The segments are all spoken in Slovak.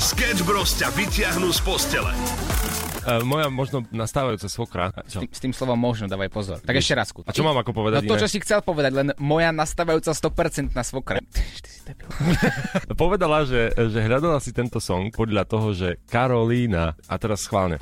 Sketch Bros ťa vytiahnu z postele. Uh, moja možno nastávajúca svokra. S tým, s tým slovom možno, dávaj pozor. Tak ešte raz. A čo mám ako povedať No to, iné? čo si chcel povedať, len moja nastávajúca 100% na svokra. Ty si debil. Povedala, že, že hľadala si tento song podľa toho, že Karolína, a teraz schválne,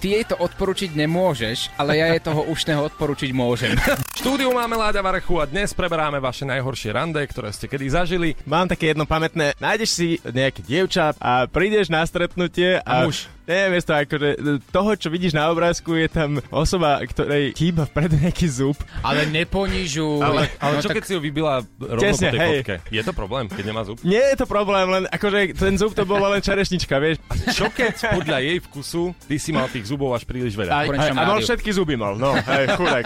Ty jej to odporučiť nemôžeš, ale ja jej toho ušného odporučiť môžem. Štúdiu máme Láďa Varechu a dnes preberáme vaše najhoršie rande, ktoré ste kedy zažili. Mám také jedno pamätné, nájdeš si nejaké dievča a prídeš na stretnutie a, A muž. Neviem, to akože toho, čo vidíš na obrázku, je tam osoba, ktorej chýba vpredu nejaký zub. Ale neponižuj. Ale, ale No čo tak- keď si ho vybila rovno Tesne, po tej hej. fotke? Je to problém, keď nemá zub? Nie je to problém, len akože ten zub to bola len čerešnička, vieš. Čo keď podľa jej vkusu ty si mal tých zubov až príliš veľa? Aj- A, a mal rádiu. všetky zuby mal, no, hej, chudák.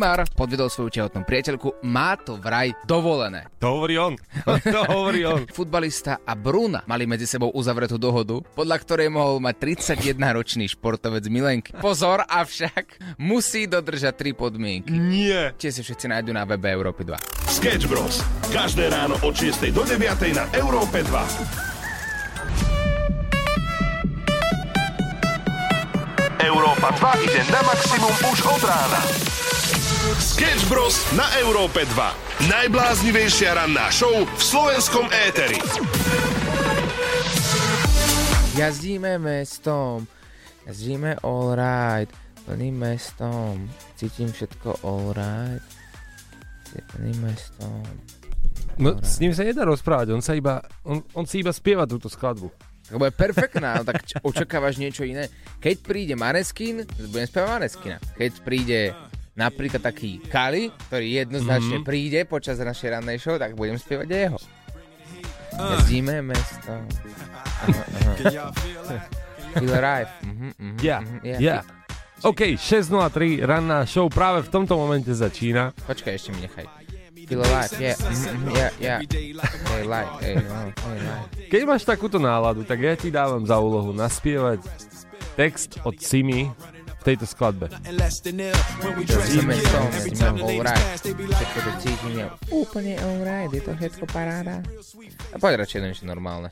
Neymar podvedol svoju tehotnú priateľku, má to vraj dovolené. To hovorí on. To hovorí on. Futbalista a Bruna mali medzi sebou uzavretú dohodu, podľa ktorej mohol mať 31-ročný športovec Milenky. Pozor, avšak musí dodržať tri podmienky. Nie. Tie si všetci nájdú na webe Európy 2. Sketch Bros. Každé ráno od 6 do 9 na Európe 2. Európa 2 ide na maximum už od rána. Sketch Bros. na Európe 2. Najbláznivejšia ranná show v slovenskom éteri. Jazdíme mestom, jazdíme all right, plným mestom, cítim všetko all right, plným mestom. No, s ním sa nedá rozprávať, on sa iba, on, on si iba spieva túto skladbu. Lebo je perfektná, no tak očakávaš niečo iné. Keď príde Maneskin, budem spievať Maneskina. Keď príde napríklad taký Kali, ktorý jednoznačne mm-hmm. príde počas našej rannej show, tak budem spievať jeho. Jazdíme mesto. Aha, aha. Feel alive. Mhm, mhm, mhm, ja. OK, 6.03, ranná show práve v tomto momente začína. Počkaj, ešte mi nechaj. Feel alive, yeah, mhm, yeah, yeah. Hey, life, hey, oh, hey, life. Keď máš takúto náladu, tak ja ti dávam za úlohu naspievať text od Simi v tejto skladbe. Úplne all right, je to všetko paráda. A poď radšej niečo normálne.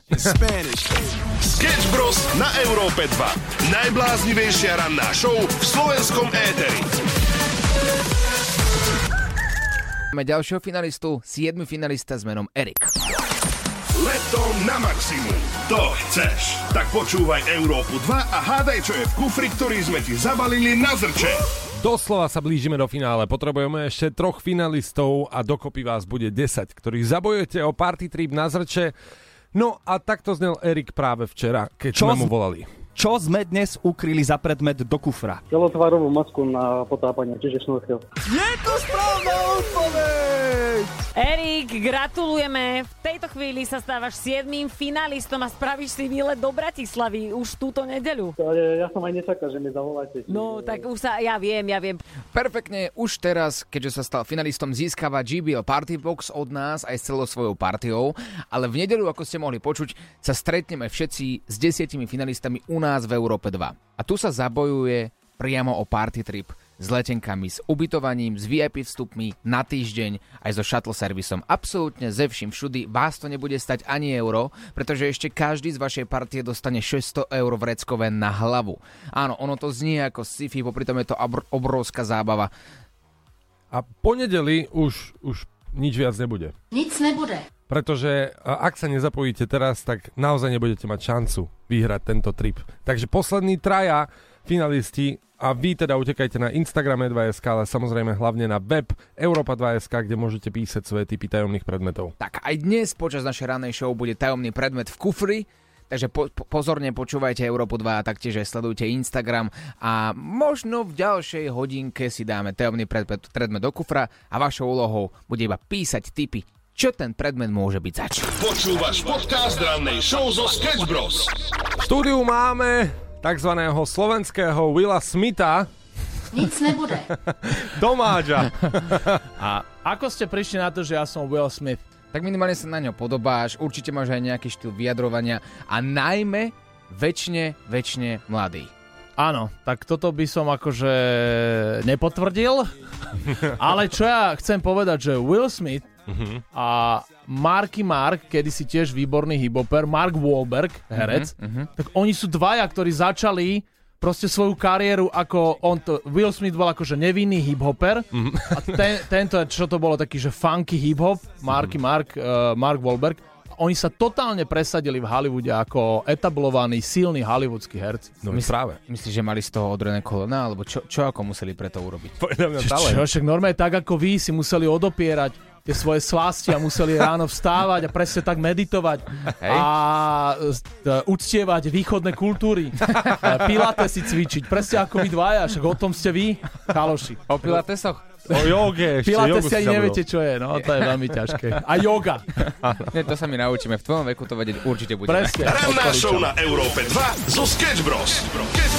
Sketch Bros. na Európe 2. Najbláznivejšia ranná show v slovenskom éteri. Máme ďalšieho finalistu, 7. finalista s menom Erik. Leto na maximum. To chceš. Tak počúvaj Európu 2 a hádaj, čo je v kufri, ktorý sme ti zabalili na zrče. Doslova sa blížime do finále. Potrebujeme ešte troch finalistov a dokopy vás bude 10, ktorí zabojujete o party trip na zrče. No a takto znel Erik práve včera, keď Čo sme mu volali. Čo sme dnes ukryli za predmet do kufra? Celotvarovú masku na potápanie, čiže snorkel. Je to správna odpoveď! Erik, gratulujeme. V tejto chvíli sa stávaš 7. finalistom a spravíš si výlet do Bratislavy už túto nedeľu. Ale ja som aj nečakal, že mi zavoláte. No, tak už sa, ja viem, ja viem. Perfektne, už teraz, keďže sa stal finalistom, získava GBL Party Box od nás aj s celou svojou partiou, ale v nedeľu, ako ste mohli počuť, sa stretneme všetci s desiatimi finalistami u nás v Európe 2. A tu sa zabojuje priamo o party trip s letenkami, s ubytovaním, s VIP vstupmi na týždeň, aj so shuttle servisom. Absolútne ze vším všudy. Vás to nebude stať ani euro, pretože ešte každý z vašej partie dostane 600 eur vreckové na hlavu. Áno, ono to znie ako sci-fi, popri tom je to obr- obrovská zábava. A po nedeli už, už nič viac nebude. Nic nebude. Pretože ak sa nezapojíte teraz, tak naozaj nebudete mať šancu vyhrať tento trip. Takže poslední traja finalisti a vy teda utekajte na Instagram 2SK, ale samozrejme hlavne na web Europa 2SK, kde môžete písať svoje typy tajomných predmetov. Tak aj dnes počas našej ranej show bude tajomný predmet v kufri, takže po, pozorne počúvajte Európu 2 a taktiež aj sledujte Instagram a možno v ďalšej hodinke si dáme tajomný predmet, predmet do kufra a vašou úlohou bude iba písať tipy, čo ten predmet môže byť zač. Počúvaš podcast rannej show zo Sketch Bros. V štúdiu máme tzv. slovenského Willa Smitha, Nic nebude. Tomáča. A ako ste prišli na to, že ja som Will Smith? Tak minimálne sa na ňo podobáš, určite máš aj nejaký štýl vyjadrovania a najmä väčšine, väčšine mladý. Áno, tak toto by som akože nepotvrdil. Ale čo ja chcem povedať, že Will Smith a Marky Mark, kedy si tiež výborný hiphoper, Mark Wahlberg, herec, tak oni sú dvaja, ktorí začali proste svoju kariéru ako on to, Will Smith bol akože nevinný hip-hopper a ten, tento, čo to bolo taký, že funky hip-hop, Marky Mark, uh, Mark Wahlberg, oni sa totálne presadili v Hollywoode ako etablovaní, silní hollywoodskí herci. No Mysl- práve. Myslíš, že mali z toho odrené kolena, alebo čo, čo ako museli preto urobiť? Povedal mňa Čo, čo, však normálne tak ako vy si museli odopierať tie svoje slasti a museli ráno vstávať a presne tak meditovať Hej. a e, uctievať východné kultúry. E, Pilates si cvičiť, presne ako vy dvaja, však o tom ste vy, chaloši. O pilatesoch? O joge, ešte Pilates si ani neviete, čo je, no to je veľmi ťažké. A yoga, Nie, to sa my naučíme. V tvojom veku to vedieť určite budeme. presne. Ranná show na Európe 2 zo Sketch Bros. I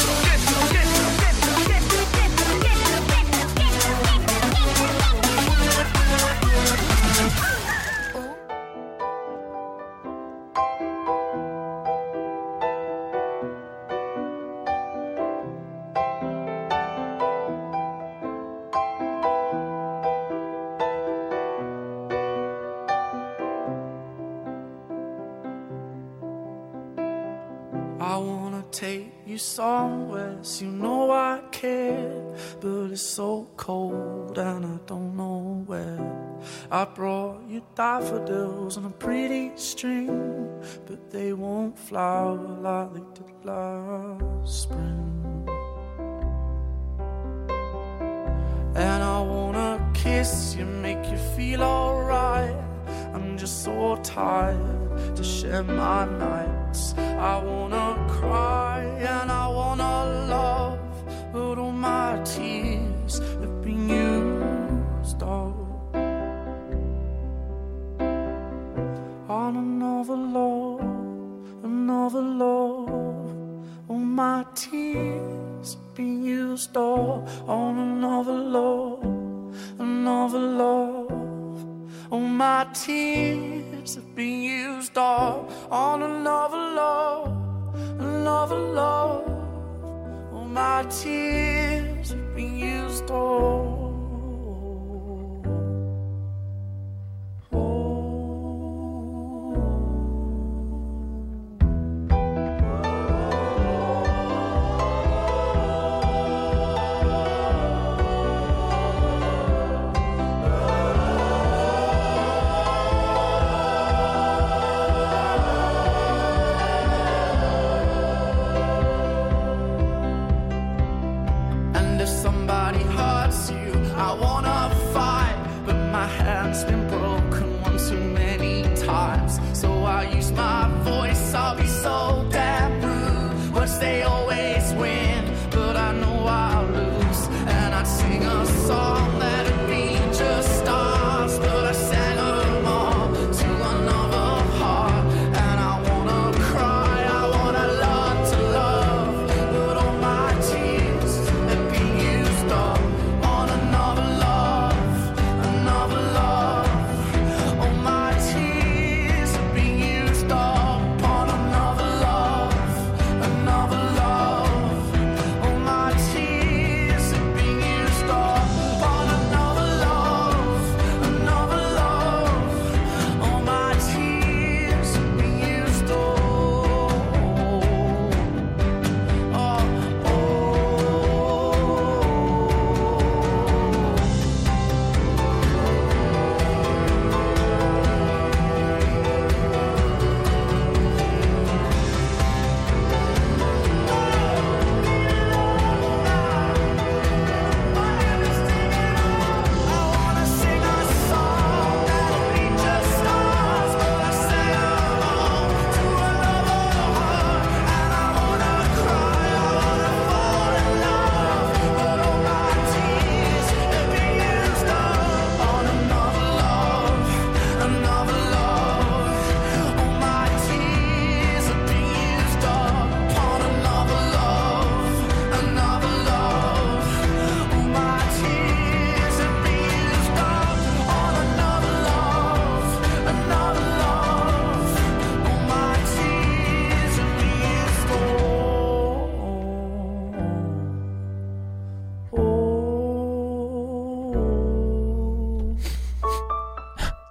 daffodils on a pretty string, but they won't flower like they did last spring. And I wanna kiss you, make you feel alright. I'm just so tired to share my nights. I wanna cry and I wanna love, but all my tears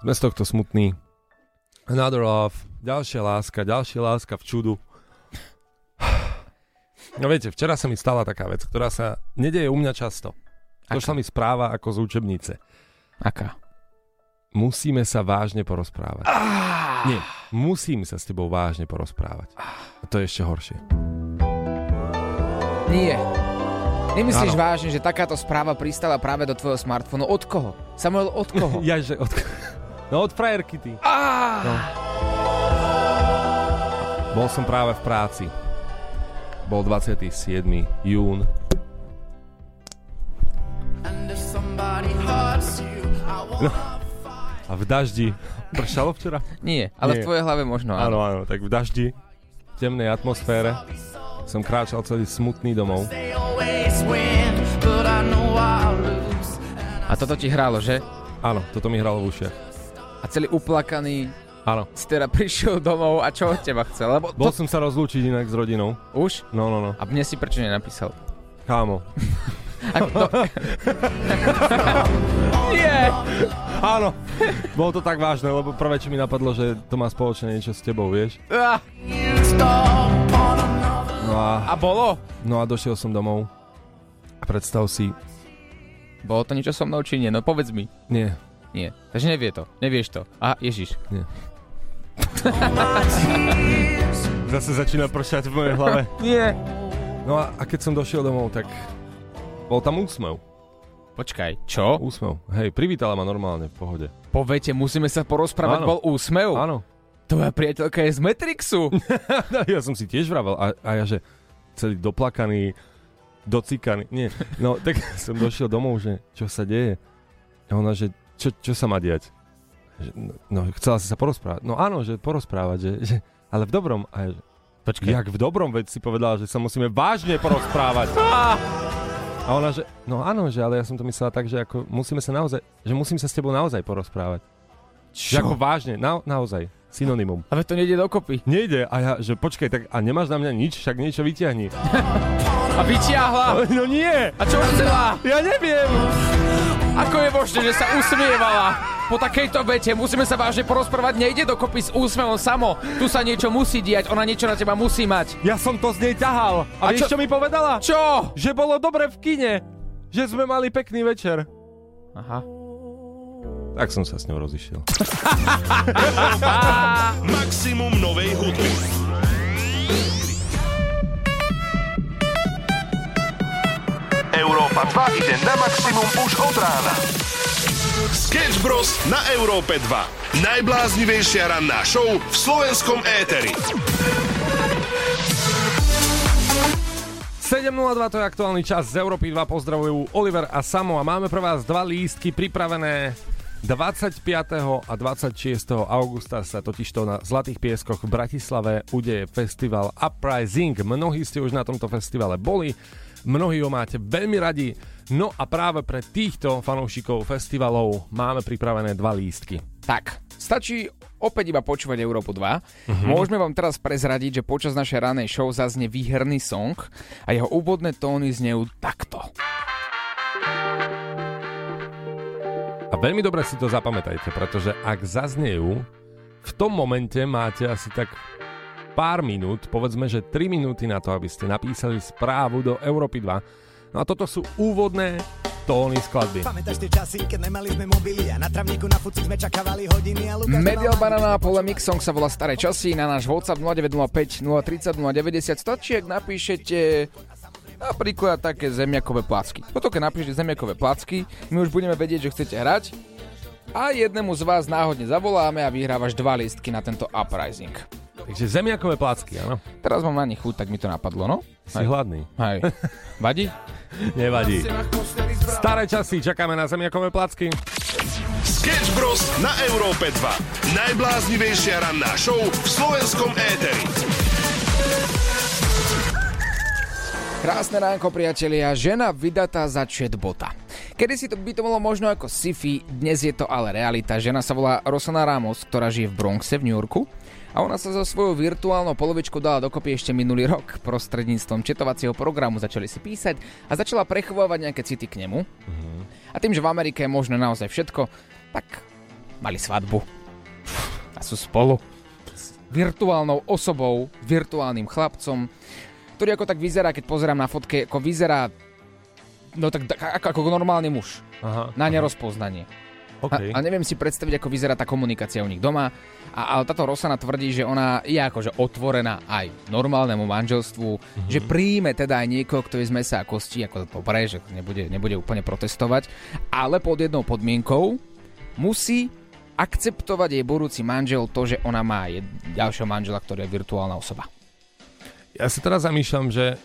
Bez tohto smutný. Another love, ďalšia láska, ďalšia láska v čudu. No viete, včera sa mi stala taká vec, ktorá sa nedeje u mňa často. Došla mi správa ako z učebnice. Aká? Musíme sa vážne porozprávať. Ah! Nie, musím sa s tebou vážne porozprávať. A to je ešte horšie. Nie. Nemyslíš Áno. vážne, že takáto správa pristala práve do tvojho smartfónu? Od koho? Samuel, od koho? ja, že od... No od frajerky ty. Ah! No. Bol som práve v práci. Bol 27. jún. No. A v daždi. Pršalo včera? Nie, ale Nie. v tvojej hlave možno Áno, áno. tak v daždi, v temnej atmosfére som kráčal celý smutný domov. A toto ti hrálo, že? Áno, toto mi hralo v ušiach. A celý uplakaný Áno. si teda prišiel domov a čo od teba chcel? Lebo Bol to... som sa rozlúčiť inak s rodinou. Už? No, no, no. A mne si prečo nenapísal? Kámo. Nie! Áno. Bolo to tak vážne, lebo prvé, čo mi napadlo, že to má spoločné niečo s tebou, vieš? Ah, No a, A bolo? no a došiel som domov. A predstav si, Bolo to niečo so mnou či nie? No povedz mi. nie, Nie. Takže nevie to. Nevieš to. A Ježiš. nie. Zase začína pršať v mojej hlave. Nie. No a, a keď som došiel domov, tak bol tam úsmev. Počkaj, čo? Úsmev. Hej, privítala ma normálne, v pohode. Po vete musíme sa porozprávať, Áno. bol úsmev. Áno. Tvoja priateľka je z Matrixu. No, ja som si tiež vravel a, a ja, že celý doplakaný, docikaný, nie. No, tak som došiel domov, že čo sa deje. A ona, že čo, čo sa má diať? No, no, chcela si sa porozprávať. No áno, že porozprávať, že, že ale v dobrom. A Počkaj. jak v dobrom, veď si povedala, že sa musíme vážne porozprávať. A ona, že no áno, že ale ja som to myslela tak, že ako musíme sa naozaj, že musím sa s tebou naozaj porozprávať. Že ako vážne, na, naozaj, synonymum. Ale to nejde dokopy. Nejde. A ja, že počkaj, tak a nemáš na mňa nič, však niečo vyťahni. A vyťahla. No nie, A čo chcela? ja neviem. Ako je možné, že sa usmievala? Po takejto vete musíme sa vážne porozprávať, nejde dokopy s úsmevom samo. Tu sa niečo musí diať, ona niečo na teba musí mať. Ja som to z nej ťahal. A, A vieš, čo- čo mi povedala? Čo? Že bolo dobre v kine. Že sme mali pekný večer. Aha. Tak som sa s ňou rozišiel. Maximum novej hudby. Európa 2 ide na maximum už od rána. Sketch Bros. na Európe 2. Najbláznivejšia ranná show v slovenskom éteri. 7.02 to je aktuálny čas z Európy 2. Pozdravujú Oliver a Samo a máme pre vás dva lístky pripravené 25. a 26. augusta sa totižto na Zlatých pieskoch v Bratislave udeje festival Uprising. Mnohí ste už na tomto festivale boli, mnohí ho máte veľmi radi. No a práve pre týchto fanúšikov festivalov máme pripravené dva lístky. Tak, stačí opäť iba počúvať Európu 2. Môžeme vám teraz prezradiť, že počas našej ranej show zaznie výherný song a jeho úvodné tóny znejú takto. A veľmi dobre si to zapamätajte, pretože ak zaznejú, v tom momente máte asi tak pár minút, povedzme, že 3 minúty na to, aby ste napísali správu do Európy 2. No a toto sú úvodné tóny skladby. Pamätáš tie časy, keď nemali sme mobily a na travníku na fuci sme čakávali hodiny a Lukáš... Medial Banana a Polemix Song sa volá Staré časy. Na náš WhatsApp 0905 030 090 stačí, ak napíšete napríklad také zemiakové placky. Potom keď napíšete zemiakové placky, my už budeme vedieť, že chcete hrať a jednému z vás náhodne zavoláme a vyhrávaš dva listky na tento Uprising. Takže zemiakové placky, áno. Teraz mám na nich chuť, tak mi to napadlo, no? Si hladný. Hej. Vadí? Nevadí. Staré časy, čakáme na zemiakové placky. Sketch Bros. na Európe 2. Najbláznivejšia ranná show v slovenskom éteri. Krásne ránko, priatelia. Žena vydatá za chatbota. Kedy si to by to bolo možno ako sci-fi, dnes je to ale realita. Žena sa volá Rosana Ramos, ktorá žije v Bronxe v New Yorku. A ona sa so svojou virtuálnou polovičkou dala dokopy ešte minulý rok. Prostredníctvom četovacieho programu začali si písať a začala prechovávať nejaké city k nemu. A tým, že v Amerike je možné naozaj všetko, tak mali svadbu. A sú spolu s virtuálnou osobou, virtuálnym chlapcom, ktorý ako tak vyzerá, keď pozerám na fotke, ako vyzerá no tak, tak ako, ako normálny muž. Aha, na nerozpoznanie. OK. A, a neviem si predstaviť, ako vyzerá tá komunikácia u nich doma. A, ale táto Rosana tvrdí, že ona je akože otvorená aj normálnemu manželstvu, mm-hmm. že príjme teda aj niekoho, kto je z mesa a kosti, ako dobre, že nebude, nebude úplne protestovať, ale pod jednou podmienkou musí akceptovať jej budúci manžel to, že ona má jed, ďalšieho manžela, ktorý je virtuálna osoba. Ja sa teraz zamýšľam, že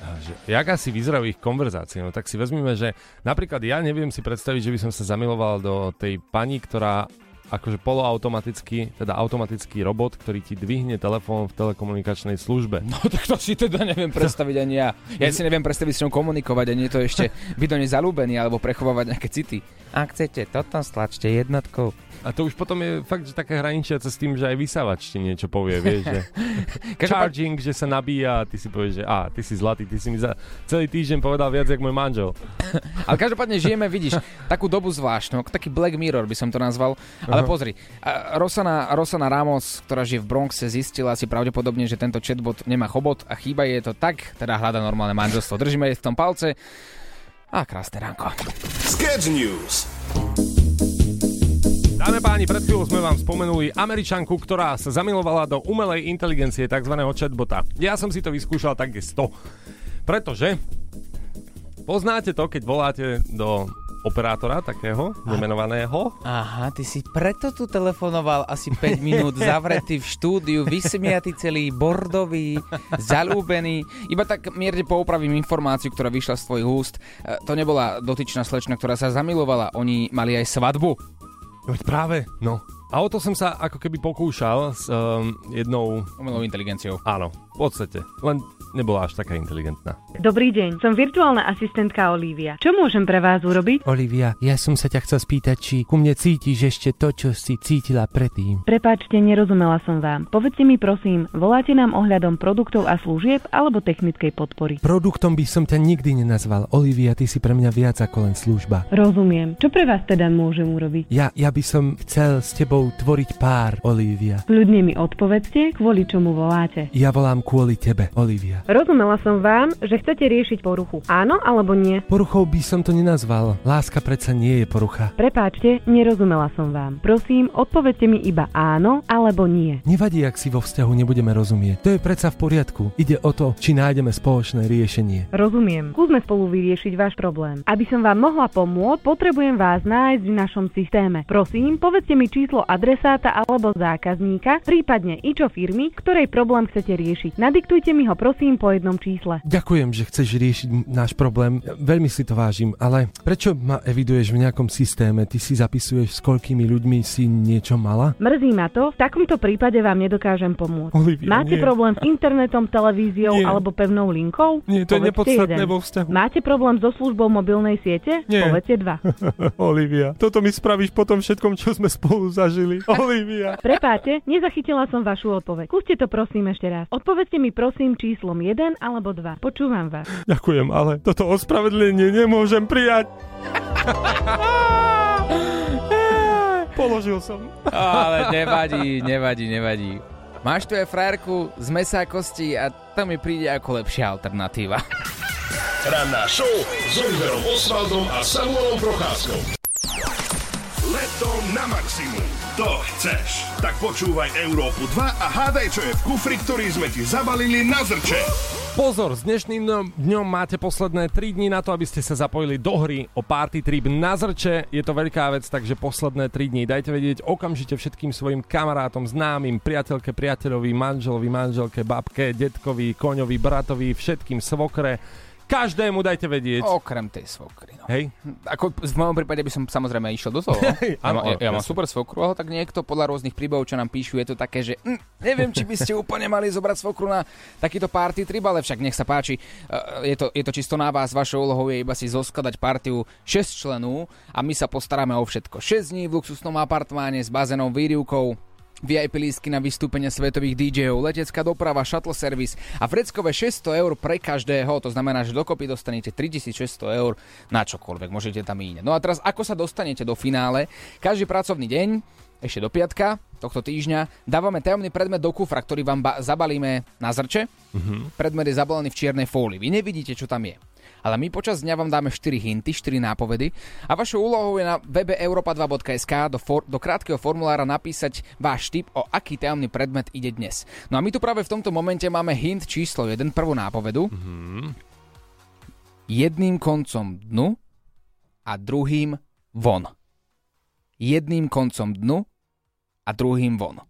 že jak asi vyzerajú ich konverzácie, no tak si vezmeme, že napríklad ja neviem si predstaviť, že by som sa zamiloval do tej pani, ktorá akože poloautomatický, teda automatický robot, ktorý ti dvihne telefón v telekomunikačnej službe. No tak to si teda neviem predstaviť ani ja. Ja si neviem predstaviť s ňou komunikovať a nie to ešte byť do nej zalúbený alebo prechovávať nejaké city. Ak chcete toto, stlačte jednotkou. A to už potom je fakt, že také hraničiace s tým, že aj vysávač ti niečo povie, vieš, že charging, že sa nabíja a ty si povieš, že a, ty si zlatý, ty si mi za celý týždeň povedal viac, jak môj manžel. Ale každopádne žijeme, vidíš, takú dobu zvláštnu, taký Black Mirror by som to nazval. Ale pozri, a Rosana, Rosana Ramos, ktorá žije v Bronxe, zistila si pravdepodobne, že tento chatbot nemá chobot a chýba je to tak, teda hľada normálne manželstvo. Držíme jej v tom palce a krásne ránko. Sketch News. Dáme páni, pred chvíľou sme vám spomenuli Američanku, ktorá sa zamilovala do umelej inteligencie, tzv. chatbota. Ja som si to vyskúšal takisto. Pretože poznáte to, keď voláte do operátora takého, nemenovaného. Aha, ty si preto tu telefonoval asi 5 minút zavretý v štúdiu, vysmiatý celý, bordový, zalúbený. Iba tak mierne poupravím informáciu, ktorá vyšla z tvojich úst. E, To nebola dotyčná slečna, ktorá sa zamilovala. Oni mali aj svadbu. No veď práve, no. A o to som sa ako keby pokúšal s um, jednou... Umelou inteligenciou. Áno, v podstate. Len nebola až taká inteligentná. Dobrý deň, som virtuálna asistentka Olivia. Čo môžem pre vás urobiť? Olivia, ja som sa ťa chcel spýtať, či ku mne cítiš ešte to, čo si cítila predtým. Prepáčte, nerozumela som vám. Povedzte mi prosím, voláte nám ohľadom produktov a služieb alebo technickej podpory? Produktom by som ťa nikdy nenazval. Olivia, ty si pre mňa viac ako len služba. Rozumiem. Čo pre vás teda môžem urobiť? Ja, ja by som chcel s tebou tvoriť pár, Olivia. Kľudne mi odpovedzte, kvôli čomu voláte. Ja volám kvôli tebe, Olivia. Rozumela som vám, že chcete riešiť poruchu. Áno alebo nie? Poruchou by som to nenazval. Láska predsa nie je porucha. Prepáčte, nerozumela som vám. Prosím, odpovedzte mi iba áno alebo nie. Nevadí, ak si vo vzťahu nebudeme rozumieť. To je predsa v poriadku. Ide o to, či nájdeme spoločné riešenie. Rozumiem. Skúsme spolu vyriešiť váš problém. Aby som vám mohla pomôcť, potrebujem vás nájsť v našom systéme. Prosím, povedzte mi číslo adresáta alebo zákazníka, prípadne i čo firmy, ktorej problém chcete riešiť. Nadiktujte mi ho prosím po jednom čísle. Ďakujem, že chceš riešiť náš problém. Veľmi si to vážim, ale prečo ma eviduješ v nejakom systéme? Ty si zapisuješ, s koľkými ľuďmi si niečo mala? Mrzí ma to, v takomto prípade vám nedokážem pomôcť. Olivia, Máte nie. problém s internetom, televíziou Nie. alebo pevnou linkou? Nie, to je nepodstatné jeden. vo vzťahu. Máte problém so službou mobilnej siete? Nie. Povedzte dva. Olivia, toto mi spravíš po tom všetkom, čo sme spolu zažili. Olivia. Prepáte, nezachytila som vašu odpoveď. Skúste to prosím ešte raz. Odpovedzte mi prosím číslom 1 alebo 2. Počúvam vás. Ďakujem, ale toto ospravedlenie nemôžem prijať. Položil som. Ale nevadí, nevadí, nevadí. Máš tu aj frajerku z mesa a kosti a to mi príde ako lepšia alternatíva. Ranná show s Oliverom Osvaldom a Samuelom Procházkou. Leto na maximum. To chceš. Tak počúvaj Európu 2 a hádaj, čo je v kufri, ktorý sme ti zabalili na zrče. Pozor, s dnešným dňom máte posledné 3 dní na to, aby ste sa zapojili do hry o party trip na zrče. Je to veľká vec, takže posledné 3 dní dajte vedieť okamžite všetkým svojim kamarátom, známym, priateľke, priateľovi, manželovi, manželke, babke, detkovi, koňovi, bratovi, všetkým svokre. Každému dajte vedieť. Okrem tej svokry. No. Hej? Ako v mojom prípade by som samozrejme išiel do toho. ja, ja, ja mám super svokru, ale tak niekto podľa rôznych príbehov, čo nám píšu, je to také, že hm, neviem, či by ste úplne mali zobrať svokru na takýto party trip, ale však nech sa páči. Uh, je, to, je to čisto na vás, vašou úlohou je iba si zoskladať partiu 6 členov a my sa postaráme o všetko. 6 dní v luxusnom apartmáne s bazénom, výrivkou, VIP lístky na vystúpenie svetových DJov, letecká doprava, shuttle service a vreckové 600 eur pre každého. To znamená, že dokopy dostanete 3600 eur na čokoľvek, môžete tam ísť. No a teraz ako sa dostanete do finále? Každý pracovný deň ešte do piatka tohto týždňa dávame tajomný predmet do kufra, ktorý vám ba- zabalíme na zrče. Mhm. Predmet je zabalený v čiernej fólii. Vy nevidíte, čo tam je. Ale my počas dňa vám dáme 4 hinty, 4 nápovedy a vašou úlohou je na webe europa2.sk do, for- do krátkeho formulára napísať váš tip, o aký tajomný predmet ide dnes. No a my tu práve v tomto momente máme hint číslo 1, prvú nápovedu. Mhm. Jedným koncom dnu a druhým von. Jedným koncom dnu a druhým von.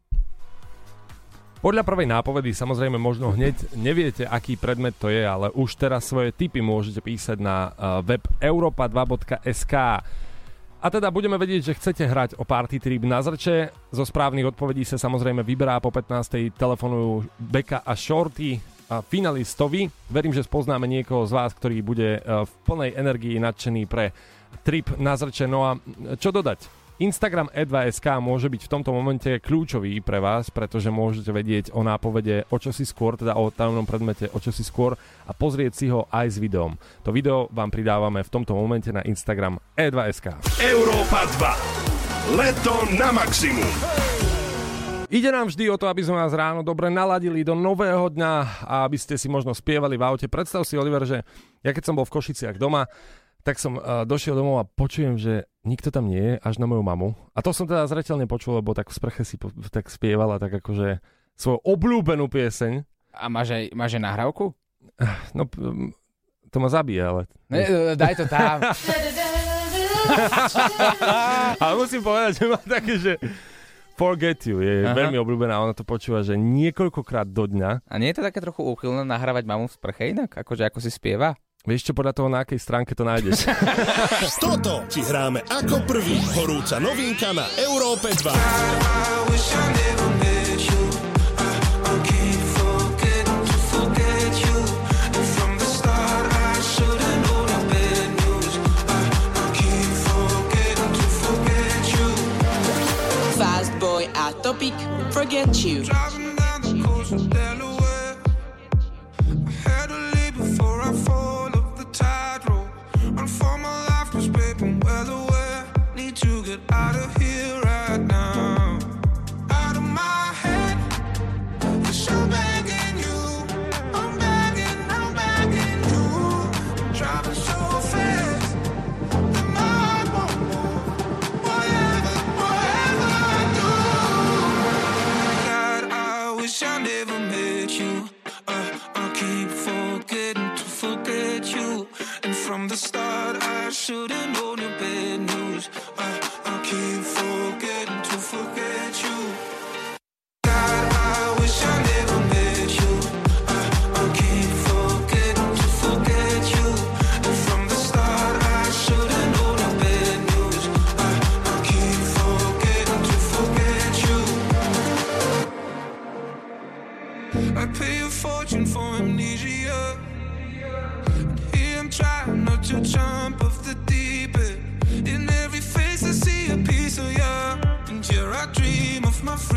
Podľa prvej nápovedy samozrejme možno hneď neviete, aký predmet to je, ale už teraz svoje tipy môžete písať na uh, web europa2.sk. A teda budeme vedieť, že chcete hrať o Party Trip na zrče. Zo správnych odpovedí sa samozrejme vyberá po 15. telefonujú Beka a Shorty a finalistovi. Verím, že spoznáme niekoho z vás, ktorý bude uh, v plnej energii nadšený pre trip na zrče. No a čo dodať? Instagram e2.sk môže byť v tomto momente kľúčový pre vás, pretože môžete vedieť o nápovede o čo si skôr, teda o tajomnom predmete o čo si skôr a pozrieť si ho aj s videom. To video vám pridávame v tomto momente na Instagram e2.sk. Európa 2. Leto na maximum. Ide nám vždy o to, aby sme vás ráno dobre naladili do nového dňa a aby ste si možno spievali v aute. Predstav si, Oliver, že ja keď som bol v Košiciach doma, tak som uh, došiel domov a počujem, že nikto tam nie je, až na moju mamu. A to som teda zreteľne počul, lebo tak v sprche si po, tak spievala tak akože svoju obľúbenú pieseň. A máš aj, máš aj nahrávku? No, to ma zabije, ale... Ne, daj to tam. ale musím povedať, že má také, že Forget You je Aha. veľmi obľúbená, ona to počúva, že niekoľkokrát do dňa. A nie je to také trochu úchylné nahrávať mamu v sprche inak? Akože ako si spieva? Vieš čo, podľa toho, na akej stránke to nájdeš. Toto ti hráme ako prvý. Horúca novinka na Európe 2. Fast boy a topic, forget you.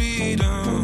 Freedom.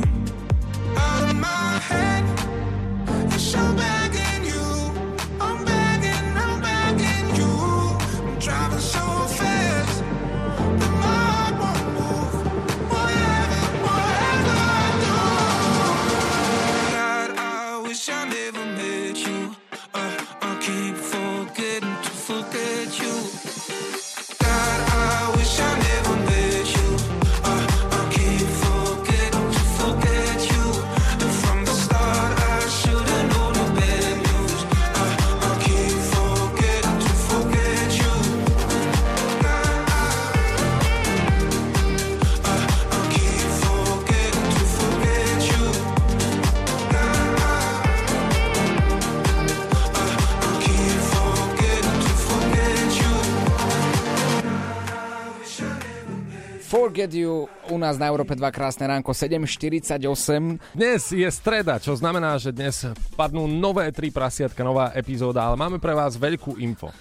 You u nás na Európe 2 krásne ránko 7.48. Dnes je streda, čo znamená, že dnes padnú nové tri prasiatka, nová epizóda, ale máme pre vás veľkú info.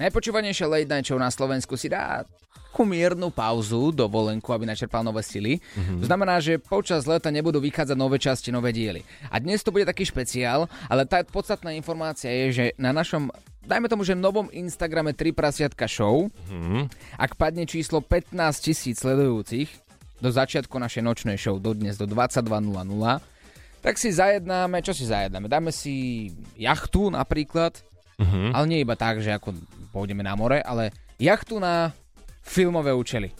Najpočúvanejšia late night show na Slovensku si dá takú miernu pauzu, dovolenku, aby načerpal nové sily. Mm-hmm. To znamená, že počas leta nebudú vychádzať nové časti, nové diely. A dnes to bude taký špeciál, ale tá podstatná informácia je, že na našom dajme tomu, že novom Instagrame 3 prasiatka show, mm-hmm. ak padne číslo 15 tisíc sledujúcich do začiatku našej nočnej show, do dnes, do 22.00, tak si zajednáme, čo si zajednáme? Dáme si jachtu napríklad, mm-hmm. ale nie iba tak, že ako pôjdeme na more, ale jachtu na filmové účely.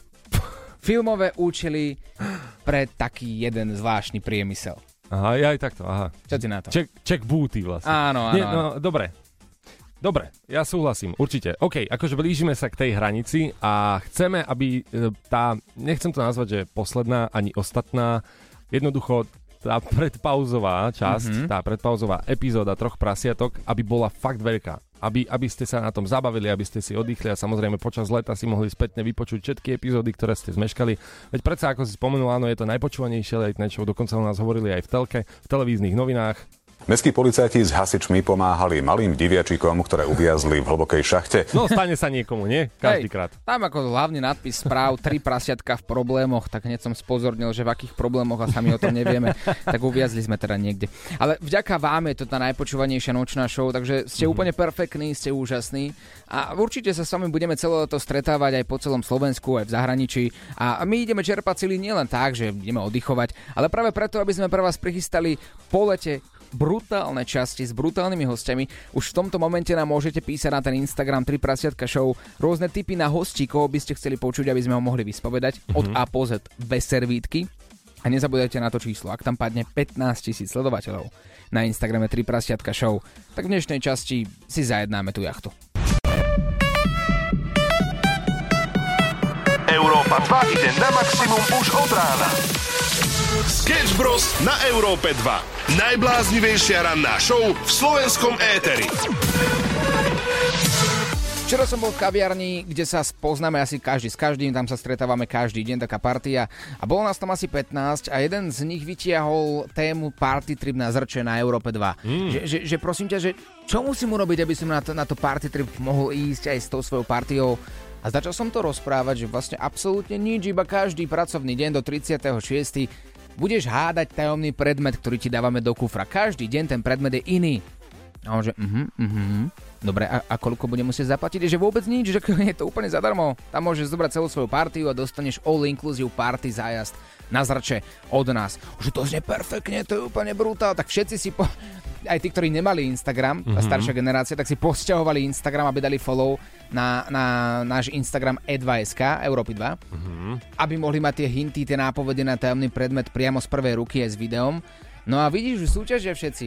filmové účely pre taký jeden zvláštny priemysel. Aha, ja aj takto, aha. Čo ty na to? Check, check booty vlastne. Áno, áno. Nie, no, dobre. Dobre, ja súhlasím, určite. OK, akože blížime sa k tej hranici a chceme, aby e, tá, nechcem to nazvať, že posledná ani ostatná, jednoducho tá predpauzová časť, mm-hmm. tá predpauzová epizóda troch prasiatok, aby bola fakt veľká. Aby, aby ste sa na tom zabavili, aby ste si oddychli a samozrejme počas leta si mohli spätne vypočuť všetky epizódy, ktoré ste zmeškali. Veď predsa, ako si spomenul, áno, je to najpočúvanejšie late show, dokonca o nás hovorili aj v telke, v televíznych novinách, Mestskí policajti s hasičmi pomáhali malým diviačikom, ktoré uviazli v hlbokej šachte. No stane sa niekomu, nie? Každýkrát. Tam ako hlavný nadpis správ tri prasiatka v problémoch, tak hneď som spozornil, že v akých problémoch a sami o tom nevieme, tak uviazli sme teda niekde. Ale vďaka vám je to tá najpočúvanejšia nočná show, takže ste mm-hmm. úplne perfektní, ste úžasní a určite sa s vami budeme celé to stretávať aj po celom Slovensku, aj v zahraničí a my ideme čerpať sily nielen tak, že ideme oddychovať, ale práve preto, aby sme pre vás prichystali po lete brutálne časti s brutálnymi hostiami. Už v tomto momente nám môžete písať na ten Instagram 3 prasiatka show rôzne typy na hostí, koho by ste chceli počuť, aby sme ho mohli vyspovedať mm-hmm. od A po Z bez servítky. A nezabudajte na to číslo, ak tam padne 15 tisíc sledovateľov na Instagrame 3 prasiatka show, tak v dnešnej časti si zajednáme tú jachtu. Európa 2 ide na maximum už od rána. Sketch Bros. na Európe 2. Najbláznivejšia ranná show v slovenskom éteri. Včera som bol v kaviarni, kde sa spoznáme asi každý s každým, tam sa stretávame každý deň, taká partia. A bolo nás tam asi 15 a jeden z nich vytiahol tému party trip na zrče na Európe 2. Mm. Že, že, že prosím ťa, že čo musím urobiť, aby som na to, na to party trip mohol ísť aj s tou svojou partiou? A začal som to rozprávať, že vlastne absolútne nič, iba každý pracovný deň do 36. budeš hádať tajomný predmet, ktorý ti dávame do kufra. Každý deň ten predmet je iný. A on že, mhm, mhm, dobre, a, a koľko bude musieť zaplatiť? Že vôbec nič, že je to úplne zadarmo. Tam môžeš zobrať celú svoju partiu a dostaneš all inclusive party zájazd na zrče od nás. Že to znie perfektne, to je úplne brutál. Tak všetci si po, aj tí, ktorí nemali Instagram, mm-hmm. staršia generácia, tak si posťahovali Instagram, aby dali follow na, na náš Instagram e2sk, Európy 2, mm-hmm. aby mohli mať tie hinty, tie nápovede na tajomný predmet priamo z prvej ruky aj s videom. No a vidíš, že súťažia všetci.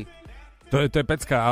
To je, to je pecka. A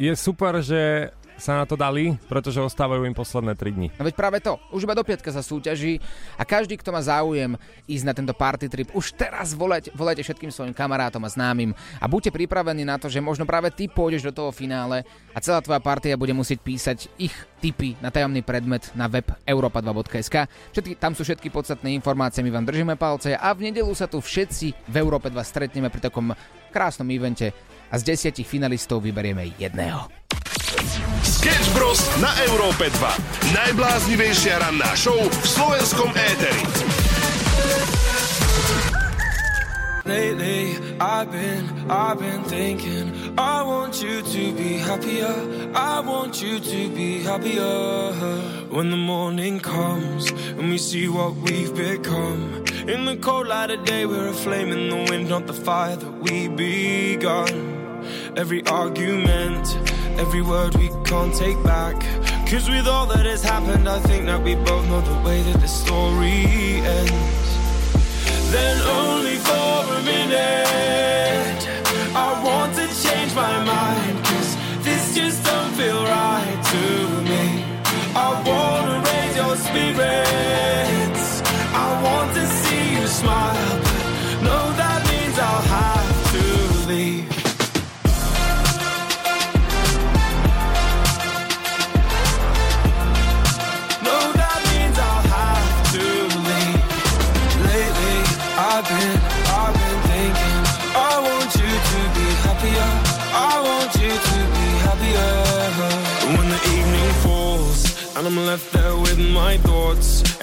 je super, že sa na to dali, pretože ostávajú im posledné 3 dni. No veď práve to, už iba do piatka sa súťaží a každý, kto má záujem ísť na tento party trip, už teraz volajte, volajte všetkým svojim kamarátom a známym a buďte pripravení na to, že možno práve ty pôjdeš do toho finále a celá tvoja partia bude musieť písať ich tipy na tajomný predmet na web europa2.sk. Všetky, tam sú všetky podstatné informácie, my vám držíme palce a v nedelu sa tu všetci v Európe 2 stretneme pri takom krásnom evente a z desiatich finalistov vyberieme jedného. Sketch Bros. na Európe 2. Najbláznivejšia ranná show v slovenskom éteri. Lately, I've been, I've been thinking I want you to be happier I want you to be happier When the morning comes And we see what we've become In the cold light of day We're a flame in the wind Not the fire that we begun Every argument Every word we can't take back. Cause with all that has happened, I think that we both know the way that the story ends. Then only for a minute,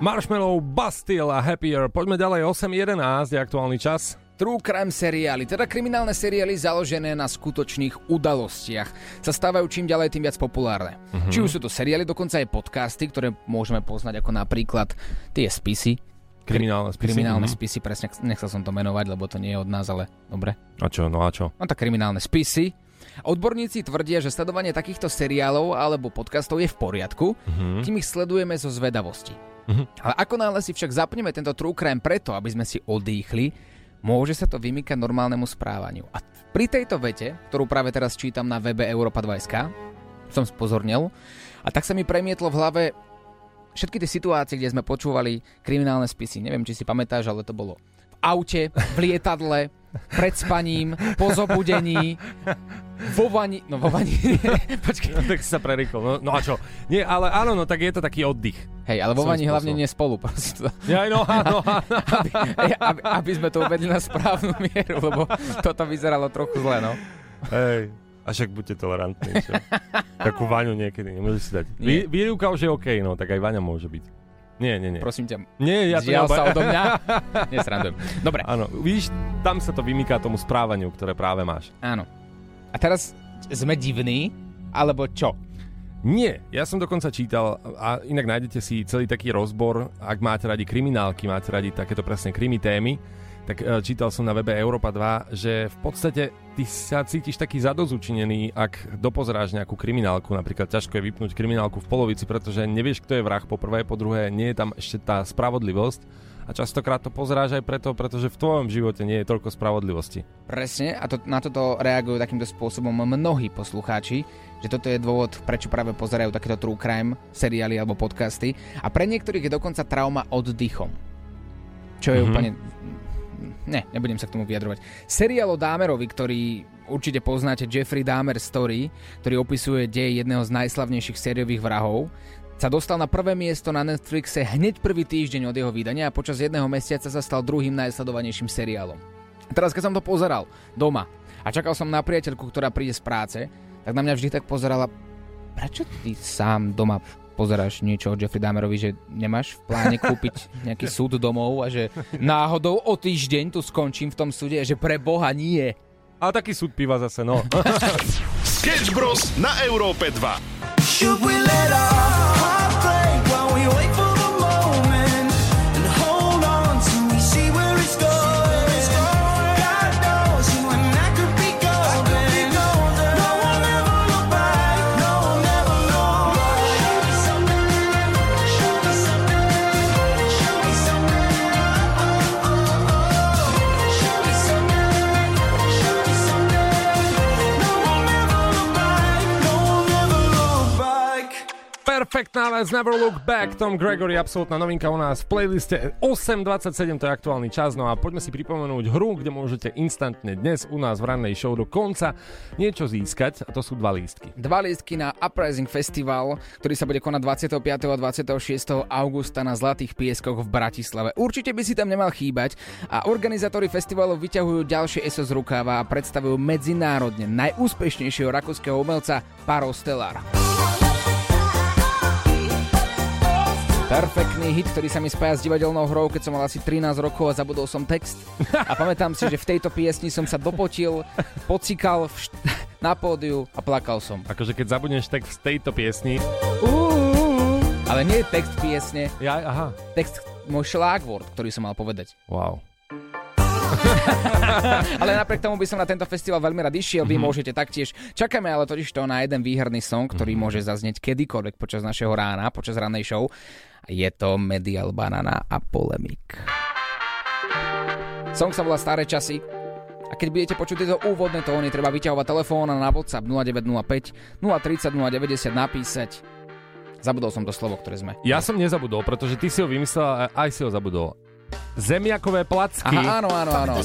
Marshmallow, Bastille a Happier. Poďme ďalej, 8.11 je aktuálny čas. True crime seriály, teda kriminálne seriály založené na skutočných udalostiach, sa stávajú čím ďalej tým viac populárne. Mhm. Či už sú to seriály, dokonca aj podcasty, ktoré môžeme poznať ako napríklad tie spisy. Kriminálne spisy, Kriminálne mhm. spisy, presne, nechcel som to menovať, lebo to nie je od nás, ale dobre. A čo, no a čo? No tak kriminálne spisy. Odborníci tvrdia, že sledovanie takýchto seriálov alebo podcastov je v poriadku, Mhm. kým ich sledujeme zo zvedavosti. Mhm. Ale ako náhle si však zapneme tento true crime preto, aby sme si odýchli, môže sa to vymykať normálnemu správaniu. A pri tejto vete, ktorú práve teraz čítam na webe Europa 2.sk, som spozornil, a tak sa mi premietlo v hlave všetky tie situácie, kde sme počúvali kriminálne spisy. Neviem, či si pamätáš, ale to bolo v aute, v lietadle, pred spaním, po zobudení, vo vani... No vo vani... Počkej. No, tak si sa prerýchol. No, no a čo? Nie, ale áno, no tak je to taký oddych. Hej, ale vo vani hlavne nie spolu, prosím to. Ja, no, áno, áno. aby, aby, aby sme to uvedli na správnu mieru, lebo toto vyzeralo trochu zle, no. Hej, a však buďte tolerantní. Čo? Takú Vaňu niekedy nemôžeš si dať. Vý, výrivka už je OK, no, tak aj Vaňa môže byť. Nie, nie, nie. Prosím ťa, Nie, ja to sa odo mňa. Nesrandujem. Dobre. Áno, vidíš, tam sa to vymýka tomu správaniu, ktoré práve máš. Áno. A teraz sme divní, alebo čo? Nie, ja som dokonca čítal, a inak nájdete si celý taký rozbor, ak máte radi kriminálky, máte radi takéto presne krimi témy, tak e, čítal som na webe Europa 2, že v podstate ty sa cítiš taký zadozučinený, ak dopozeráš nejakú kriminálku, napríklad ťažko je vypnúť kriminálku v polovici, pretože nevieš, kto je vrah po prvé, po druhé nie je tam ešte tá spravodlivosť a častokrát to pozeráš aj preto, pretože v tvojom živote nie je toľko spravodlivosti. Presne, a to, na toto reagujú takýmto spôsobom mnohí poslucháči, že toto je dôvod, prečo práve pozerajú takéto true crime seriály alebo podcasty. A pre niektorých je dokonca trauma oddychom. Čo je Mhm. úplne... Ne, nebudem sa k tomu vyjadrovať. Seriál o Dámerovi, ktorý určite poznáte, Jeffrey Dahmer Story, ktorý opisuje dej jedného z najslavnejších sériových vrahov, sa dostal na prvé miesto na Netflixe hneď prvý týždeň od jeho vydania a počas jedného mesiaca sa stal druhým najsledovanejším seriálom. A teraz, keď som to pozeral doma a čakal som na priateľku, ktorá príde z práce, tak na mňa vždy tak pozerala, prečo ty sám doma pozeráš niečo o Jeffrey Dahmerovi, že nemáš v pláne kúpiť nejaký súd domov a že náhodou o týždeň tu skončím v tom súde a že pre Boha nie. A taký súd piva zase, no. Sketch Bros. na Európe 2. Perfektná vec, Never Look Back, Tom Gregory, absolútna novinka u nás v playliste 8.27, to je aktuálny čas, no a poďme si pripomenúť hru, kde môžete instantne dnes u nás v rannej show do konca niečo získať, a to sú dva lístky. Dva lístky na Uprising Festival, ktorý sa bude konať 25. a 26. augusta na Zlatých pieskoch v Bratislave. Určite by si tam nemal chýbať a organizátori festivalu vyťahujú ďalšie ESO z rukáva a predstavujú medzinárodne najúspešnejšieho rakúskeho umelca Paro Stellar. Perfektný hit, ktorý sa mi spája s divadelnou hrou, keď som mal asi 13 rokov a zabudol som text. A pamätám si, že v tejto piesni som sa dopotil, pocikal št- na pódiu a plakal som. Akože keď zabudneš text v tejto piesni, Ale nie text piesne, ja, aha, text môj šlágvord, ktorý som mal povedať. wow. Ale napriek tomu by som na tento festival veľmi rád išiel, vy môžete taktiež. Čakáme ale totiž to na jeden výherný song, ktorý Mhm. môže zaznieť kedykoľvek počas našeho rána, počas rannej show. Je to Medial Banana a Polemik. Song sa volá Staré časy. A keď budete počuť tieto úvodné tóny, treba vyťahovať telefón a na WhatsApp 0905 030 090 napísať. Zabudol som to slovo, ktoré sme. Ja som nezabudol, pretože ty si ho vymyslel a aj si ho zabudol. Zemiakové placky. Aha, áno, áno, áno. áno.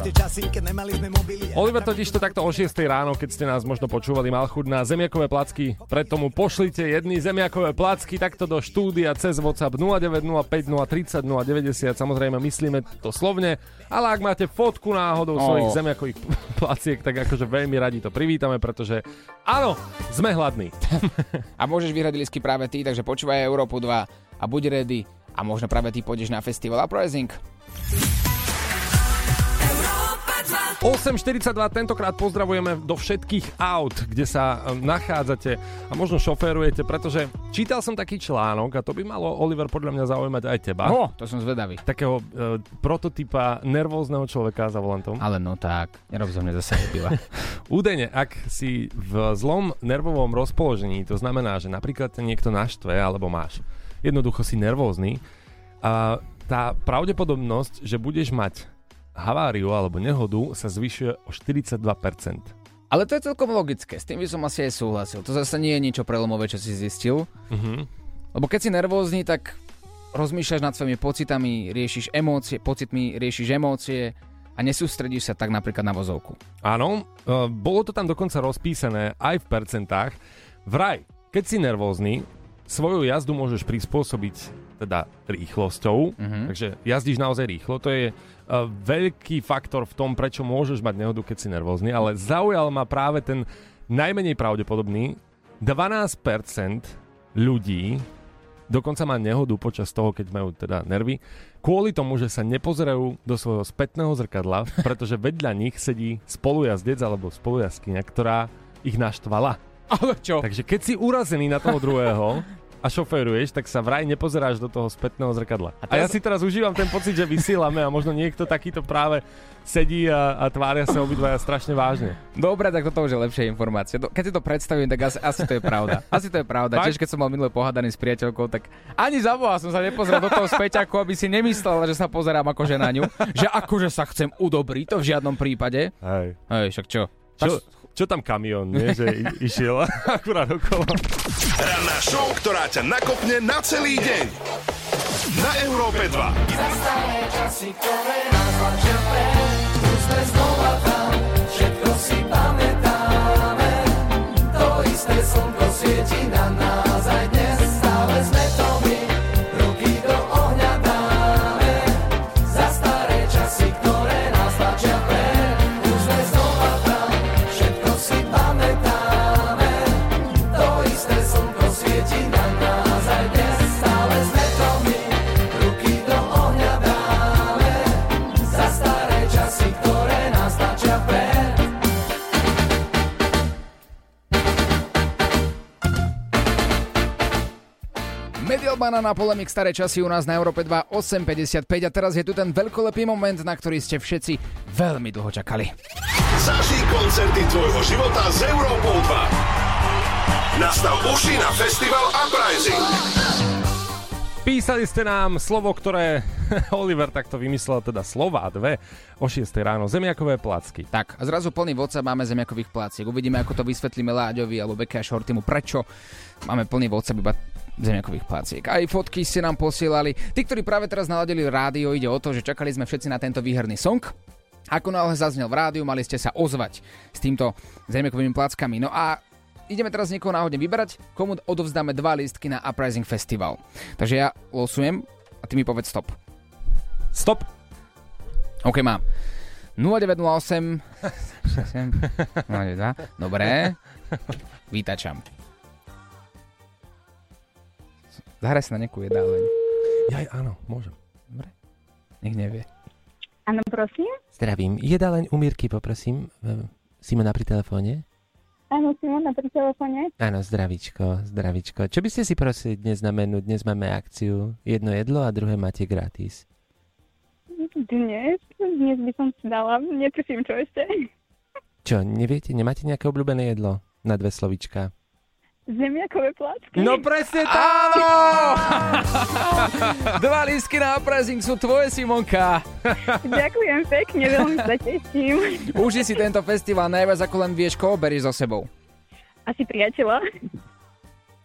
Oliver totiž to takto o 6 ráno, keď ste nás možno počúvali, mal chuť na zemiakové placky. Preto mu pošlite jedny zemiakové placky takto do štúdia cez WhatsApp 0905 030 090. Samozrejme myslíme to slovne, ale ak máte fotku náhodou Oh. svojich zemiakových placiek, tak akože veľmi radi to privítame, pretože áno, sme hladní. A môžeš vyhrať lístky práve ty, takže počúvaj Európu 2 a buď ready a možno práve ty pôjdeš na festival Uprising. 8.42, tentokrát pozdravujeme do všetkých aut, kde sa e, nachádzate a možno šoférujete, pretože čítal som taký článok a to by malo, Oliver, podľa mňa zaujímať aj teba. Oh, to som zvedavý. Takého e, prototypa nervózneho človeka za volantom. Ale no tak, nerob zo mňa zase nebyla. Údajne, ak si v zlom nervovom rozpoložení, to znamená, že napríklad niekto naštve alebo máš jednoducho si nervózny, a tá pravdepodobnosť, že budeš mať haváriu alebo nehodu sa zvyšuje o 42%. Ale to je celkom logické, s tým by som asi aj súhlasil. To zase nie je niečo prelomové, čo si zistil. Mhm. Lebo keď si nervózny, tak rozmýšľaš nad svojimi pocitami, riešiš emócie, pocitmi riešiš emócie a nesústredíš sa tak napríklad na vozovku. Áno, e, bolo to tam dokonca rozpísané aj v percentách. Vraj, keď si nervózny, svoju jazdu môžeš prispôsobiť teda rýchlosťou, Mhm. takže jazdíš naozaj rýchlo. To je uh, veľký faktor v tom, prečo môžeš mať nehodu, keď si nervózny, ale zaujal ma práve ten najmenej pravdepodobný. 12% ľudí dokonca má nehodu počas toho, keď majú teda nervy, kvôli tomu, že sa nepozerajú do svojho spätného zrkadla, pretože vedľa nich sedí spolujazdec alebo spolujazkyňa, ktorá ich naštvala. Ale čo? Takže keď si urazený na toho druhého a šoféruješ, tak sa vraj nepozeráš do toho spätného zrkadla. A, a ja si teraz užívam ten pocit, že vysielame a možno niekto takýto práve sedí a, a tvária sa obidvaja strašne vážne. Dobre, tak toto už je lepšia informácia. Keď si to predstavím, tak asi, asi to je pravda. Asi to je pravda. Tiež keď som mal minulé pohádaný s priateľkou, tak ani za Boha som sa nepozrel do toho späťaku, aby si nemyslela, že sa pozerám akože na ňu. Že akože sa chcem udobriť, to v žiadnom prípade. Hej. Hej, však čo? Čo, čo tam kamión, nie? Že i- išiel akurát okolo. Ranná show, ktorá ťa nakopne na celý deň. Na Európe 2. Staré časy, ktoré nás tlačia preč, tu sme znova tam, všetko si pamätáme. To isté slnko svieti na nás Romana na polemik staré časy u nás na Európe 2 8.55 a teraz je tu ten veľkolepý moment, na ktorý ste všetci veľmi dlho čakali. Zažij koncerty tvojho života s Európou 2. Nastav uši na festival Uprising. Písali ste nám slovo, ktoré Oliver takto vymyslel, teda slova dve o 6 ráno. Zemiakové placky. Tak, a zrazu plný WhatsApp máme zemiakových placiek. Uvidíme, ako to vysvetlíme Láďovi alebo Beke a Shortymu, prečo máme plný WhatsApp iba zemiakových placiek. Aj fotky ste nám posielali. Tí, ktorí práve teraz naladili rádio, ide o to, že čakali sme všetci na tento výherný song. Ako náhle zaznel v rádiu, mali ste sa ozvať s týmto zemiakovými plackami. No a ideme teraz niekoho náhodne vyberať, komu odovzdáme dva lístky na Uprising Festival. Takže ja losujem a ty mi povedz stop. Stop. OK, mám. 0908 02. Dobre. Vítačam. Zahraj sa na nejakú jedáleň. Jaj, áno, môžem. Dobre. Nech nevie. Áno, prosím. Zdravím. Jedáleň u Mirky, poprosím. E, Simona pri telefóne. Áno, Simona pri telefóne. Áno, zdravičko, zdravičko. Čo by ste si prosili dnes na menu? Dnes máme akciu. Jedno jedlo a druhé máte gratis. Dnes? Dnes by som si dala. Netuším, čo ešte. Čo, neviete? Nemáte nejaké obľúbené jedlo? Na dve slovička. Zemiakové placky. No presne tak! Dva lístky na Uprising sú tvoje, Simonka. Ďakujem pekne, veľmi sa teším. Uži si tento festival najviac, ako len vieš, koho berieš so sebou. Asi priateľa.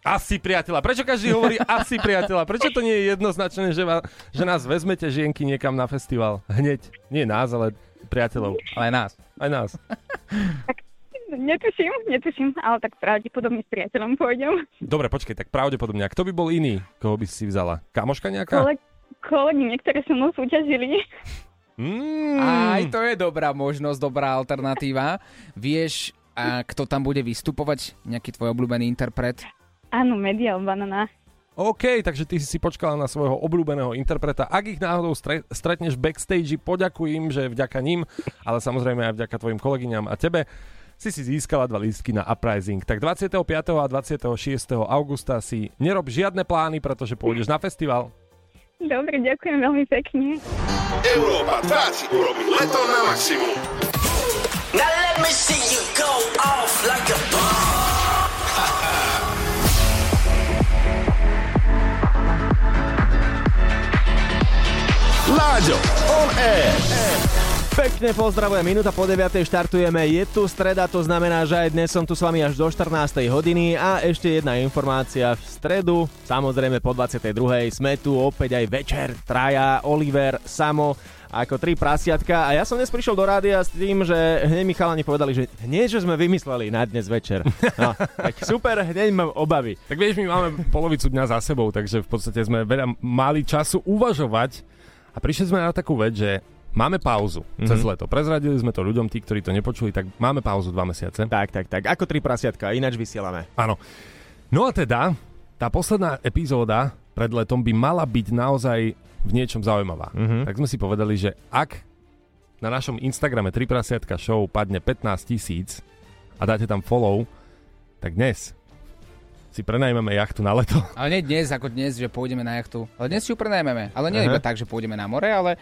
Asi priateľa. Prečo každý hovorí asi priateľa? Prečo to nie je jednoznačné, že, va, že nás vezmete žienky niekam na festival? Hneď. Nie nás, ale priateľov. Ale aj nás. Aj nás. Netuším, netuším, ale tak pravdepodobne s priateľom pôjdem. Dobre, počkej, tak pravdepodobne. A kto by bol iný, koho by si vzala? Kamoška nejaká? Kole- kolegyne, ktoré so mnou súťažili. Mm. Aj to je dobrá možnosť, dobrá alternatíva. Vieš, a kto tam bude vystupovať? Nejaký tvoj obľúbený interpret? Áno, Medial Banana. OK, takže ty si si počkala na svojho obľúbeného interpreta. Ak ich náhodou stre- stretneš backstage, poďakuj im, že vďaka ním, ale samozrejme aj vďaka tvojim kolegyňam a tebe si si získala dva lístky na Uprising. Tak 25. a 26. augusta si nerob žiadne plány, pretože pôjdeš na festival. Dobre, ďakujem veľmi pekne. Európa 2 ti urobí leto na maximum. Now let me see you go off like a bomb. Láďo, on air. Pekne pozdravujem, minúta po 9. štartujeme, je tu streda, to znamená, že aj dnes som tu s vami až do 14. hodiny a ešte jedna informácia v stredu, samozrejme po 22. sme tu opäť aj večer, Traja, Oliver, Samo, ako tri prasiatka a ja som dnes prišiel do rádia s tým, že hneď mi chalani povedali, že hneď, že sme vymysleli na dnes večer. No, tak super, hneď mám obavy. Tak vieš, my máme polovicu dňa za sebou, takže v podstate sme veľa mali času uvažovať a prišli sme na takú vec, že máme pauzu mm-hmm. cez leto. Prezradili sme to ľuďom, tí, ktorí to nepočuli, tak máme pauzu dva mesiace. Tak, tak, tak. Ako tri prasiatka, ináč vysielame. Áno. No a teda, tá posledná epizóda pred letom by mala byť naozaj v niečom zaujímavá. Mhm. Tak sme si povedali, že ak na našom Instagrame 3 prasiatka show padne 15 tisíc a dáte tam follow, tak dnes si prenajmeme jachtu na leto. Ale nie dnes, ako dnes, že pôjdeme na jachtu. Ale dnes si ju prenajmeme. Ale nie Aha. iba tak, že pôjdeme na more, ale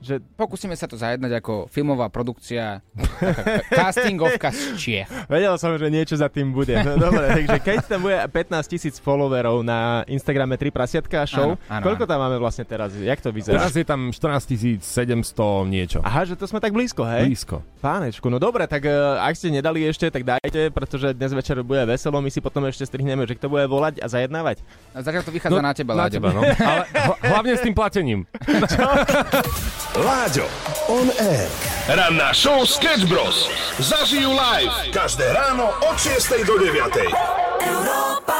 že pokúsime sa to zajednať ako filmová produkcia, castingovka z Čiech. Vedel som, že niečo za tým bude. No dobre, takže keď tam bude 15 tisíc followerov na Instagrame 3 prasiatka show, Áno, áno, koľko tam máme vlastne teraz? Jak to vyzerá? Teraz je tam 14 700 niečo. Aha, že to sme tak blízko, hej? Blízko. Pánečku, no dobre, tak uh, ak ste nedali ešte, tak dajte, pretože dnes večer bude veselo, my si potom ešte strihneme, že kto bude volať a zajednávať. A zatiaľ to vychádza na teba, na teba, no. Ale hla- hlavne s tým platením. Láďo, on air. Ranná show Sketch Bros. Zažijú live každé ráno od 6 do 9. Európa